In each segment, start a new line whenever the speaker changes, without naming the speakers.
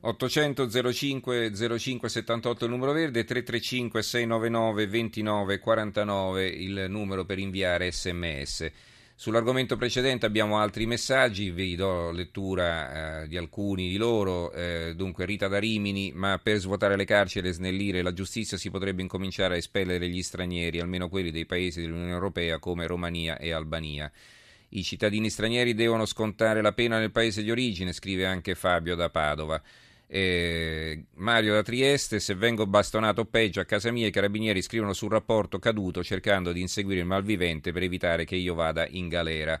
800 05 05 78 il numero verde, 335 699 29 49 il numero per inviare sms. Sull'argomento precedente abbiamo altri messaggi, vi do lettura eh, di alcuni di loro. Eh, dunque, Rita da Rimini, ma per svuotare le carceri e snellire la giustizia si potrebbe incominciare a espellere gli stranieri, almeno quelli dei paesi dell'Unione Europea come Romania e Albania. I cittadini stranieri devono scontare la pena nel paese di origine, scrive anche Fabio da Padova. Eh, Mario da Trieste, se vengo bastonato peggio a casa mia i carabinieri scrivono sul rapporto caduto cercando di inseguire il malvivente per evitare che io vada in galera.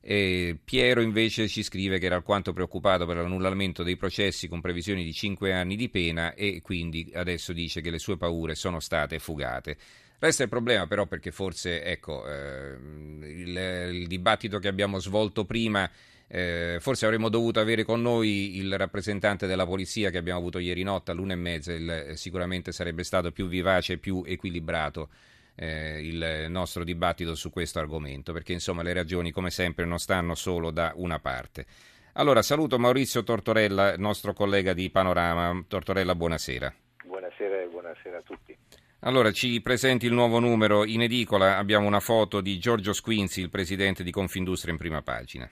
Eh, Piero invece ci scrive che era alquanto preoccupato per l'annullamento dei processi con previsioni di 5 anni di pena e quindi adesso dice che le sue paure sono state fugate. Resta il problema però perché forse ecco, eh, il, il dibattito che abbiamo svolto prima eh, forse avremmo dovuto avere con noi il rappresentante della polizia che abbiamo avuto ieri notte all'una e mezza, il, eh, sicuramente sarebbe stato più vivace e più equilibrato eh, il nostro dibattito su questo argomento, perché insomma le ragioni come sempre non stanno solo da una parte. Allora saluto Maurizio Tortorella, nostro collega di Panorama. Tortorella, buonasera.
Buonasera e buonasera a tutti.
Allora, ci presenti il nuovo numero. In edicola abbiamo una foto di Giorgio Squinzi, il presidente di Confindustria, in prima pagina.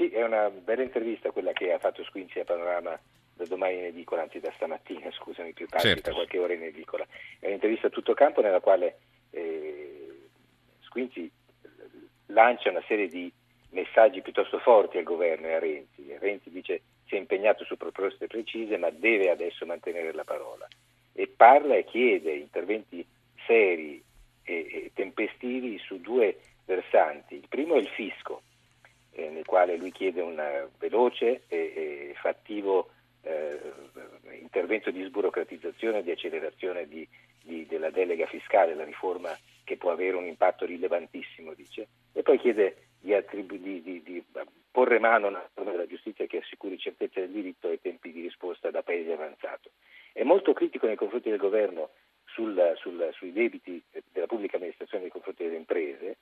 Sì, è una bella intervista quella che ha fatto Squinzi a Panorama da domani in edicola, anzi da stamattina, scusami, più tardi, certo. da qualche ora in edicola. È un'intervista a tutto campo nella quale eh, Squinzi lancia una serie di messaggi piuttosto forti al governo e a Renzi. Renzi dice si è impegnato su proposte precise ma deve adesso mantenere la parola e parla e chiede interventi seri e, e tempestivi su due versanti. Il primo è il fisco nel quale lui chiede un veloce e, fattivo eh, intervento di sburocratizzazione di accelerazione di, di, della delega fiscale, la riforma che può avere un impatto rilevantissimo, dice, e poi chiede di, attribu- di porre mano a una riforma della giustizia che assicuri certezza del diritto e tempi di risposta da paese avanzato. È molto critico nei confronti del governo sul, sul, sui debiti della pubblica amministrazione nei confronti delle imprese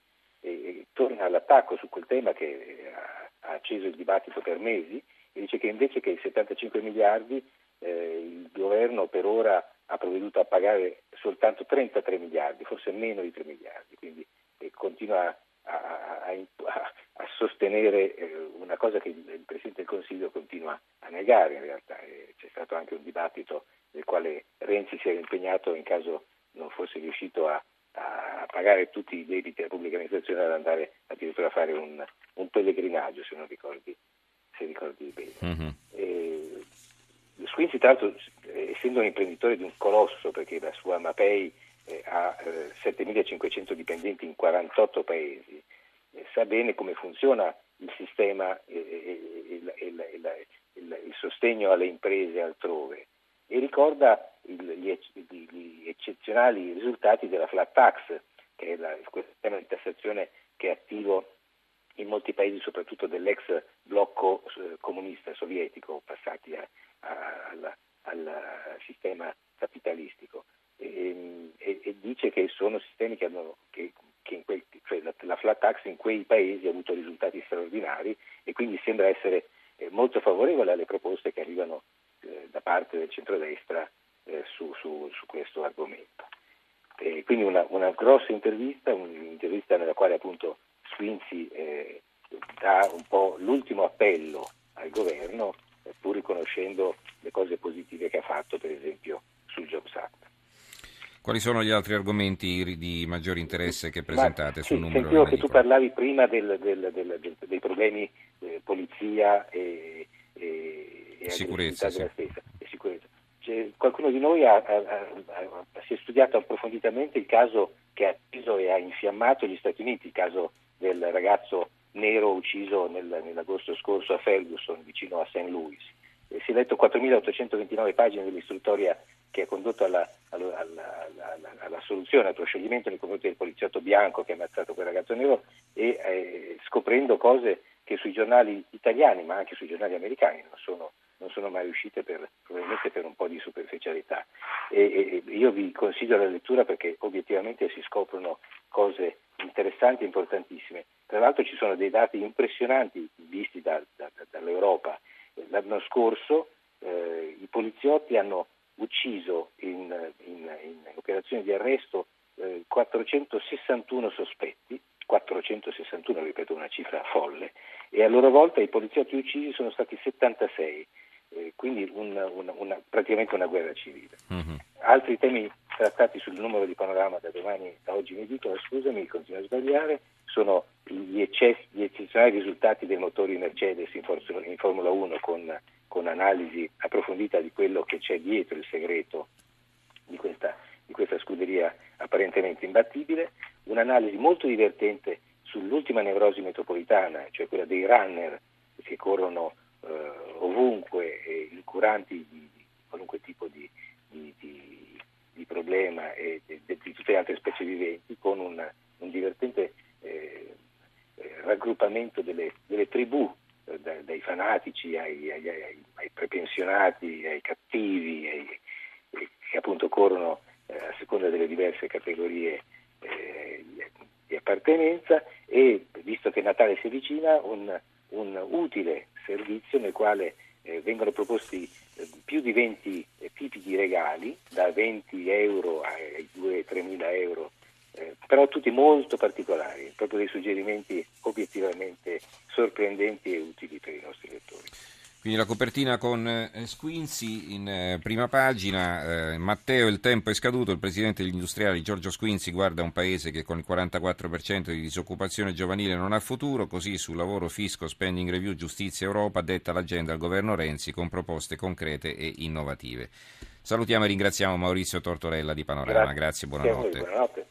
torna all'attacco su quel tema che ha, ha, acceso il dibattito per mesi e dice che invece che i 75 miliardi eh, il governo per ora ha provveduto a pagare soltanto 33 miliardi, forse meno di 3 miliardi, quindi eh, continua a, a, a sostenere eh, una cosa che il, Presidente del Consiglio continua a negare in realtà. Eh, c'è stato anche un dibattito nel quale Renzi si era impegnato in caso non fosse riuscito a a pagare tutti i debiti della pubblica amministrazione ad andare addirittura a fare un, un pellegrinaggio, se non ricordi, se ricordi bene. Mm-hmm. E, Squinzi, tra l'altro, essendo un imprenditore di un colosso, perché la sua Mapei eh, ha eh, 7.500 dipendenti in 48 paesi, eh, sa bene come funziona il sistema e il, il, il, il sostegno alle imprese altrove e ricorda gli, eccezionali risultati della flat tax, che è la, quel sistema di tassazione che è attivo in molti paesi, soprattutto dell'ex blocco eh, comunista sovietico, passati a, a, al, al, sistema capitalistico. E, e, e, dice che sono sistemi che hanno, che, che quel, cioè la, la, flat tax in quei paesi ha avuto risultati straordinari e quindi sembra essere eh, molto favorevole alle proposte che arrivano eh, da parte del centrodestra su, su, su, questo argomento. E quindi una, una, grossa intervista, un'intervista nella quale appunto Squinzi eh, dà un po' l'ultimo appello al governo, eh, pur riconoscendo le cose positive che ha fatto, per esempio sul Jobs Act.
Quali sono gli altri argomenti di maggiore interesse che presentate
Ma,
sul
sì,
numero?
Sentivo che tu parlavi prima del, del, del, dei problemi eh, polizia e, e,
sicurezza, sì.
stessa, e sicurezza qualcuno di noi ha, ha, ha, si è studiato approfonditamente il caso che ha atteso e ha infiammato gli Stati Uniti, il caso del ragazzo nero ucciso nel, nell'agosto scorso a Ferguson, vicino a St. Louis. E si è letto 4.829 pagine dell'istruttoria che ha condotto alla, alla, alla, alla, soluzione, al proscioglimento nei confronti del poliziotto bianco che ha ammazzato quel ragazzo nero e eh, scoprendo cose che sui giornali italiani, ma anche sui giornali americani non sono non sono mai uscite per, probabilmente per un po' di superficialità. E, e io vi consiglio la lettura perché obiettivamente si scoprono cose interessanti e importantissime. Tra l'altro ci sono dei dati impressionanti visti da, da, dall'Europa. L'anno scorso eh, i poliziotti hanno ucciso in, in, in operazioni di arresto eh, 461 sospetti, 461 ripeto una cifra folle, e a loro volta i poliziotti uccisi sono stati 76, eh, quindi una, una, una, praticamente una guerra civile. Mm-hmm. Altri temi trattati sul numero di panorama da domani, da oggi mi dicono, scusami, continuo a sbagliare, sono gli, eccessi, gli eccezionali risultati dei motori Mercedes in, For- in Formula 1 con, con, analisi approfondita di quello che c'è dietro il segreto di questa, di questa scuderia apparentemente imbattibile, un'analisi molto divertente sull'ultima nevrosi metropolitana, cioè quella dei runner che corrono eh, ovunque incuranti di, di qualunque tipo di, di, di problema e di, tutte le altre specie viventi, con un, un divertente eh, eh, raggruppamento delle, delle tribù, eh, da, dai fanatici ai, ai, ai, ai, prepensionati, ai cattivi, ai, che appunto corrono eh, a seconda delle diverse categorie eh, di appartenenza e visto che Natale si avvicina un, un utile servizio nel quale eh, vengono proposti eh, più di 20 eh, tipi di regali, da 20 euro ai 2-3 mila euro, eh, però tutti molto particolari, proprio dei suggerimenti obiettivamente sorprendenti e utili per i nostri lettori.
Quindi la copertina con eh, Squinzi in eh, prima pagina, eh, Matteo il tempo è scaduto, il presidente degli industriali Giorgio Squinzi guarda un paese che con il 44% di disoccupazione giovanile non ha futuro, così sul lavoro fisco, spending review, giustizia Europa detta l'agenda al governo Renzi con proposte concrete e innovative. Salutiamo e ringraziamo Maurizio Tortorella di Panorama, grazie, grazie buonanotte.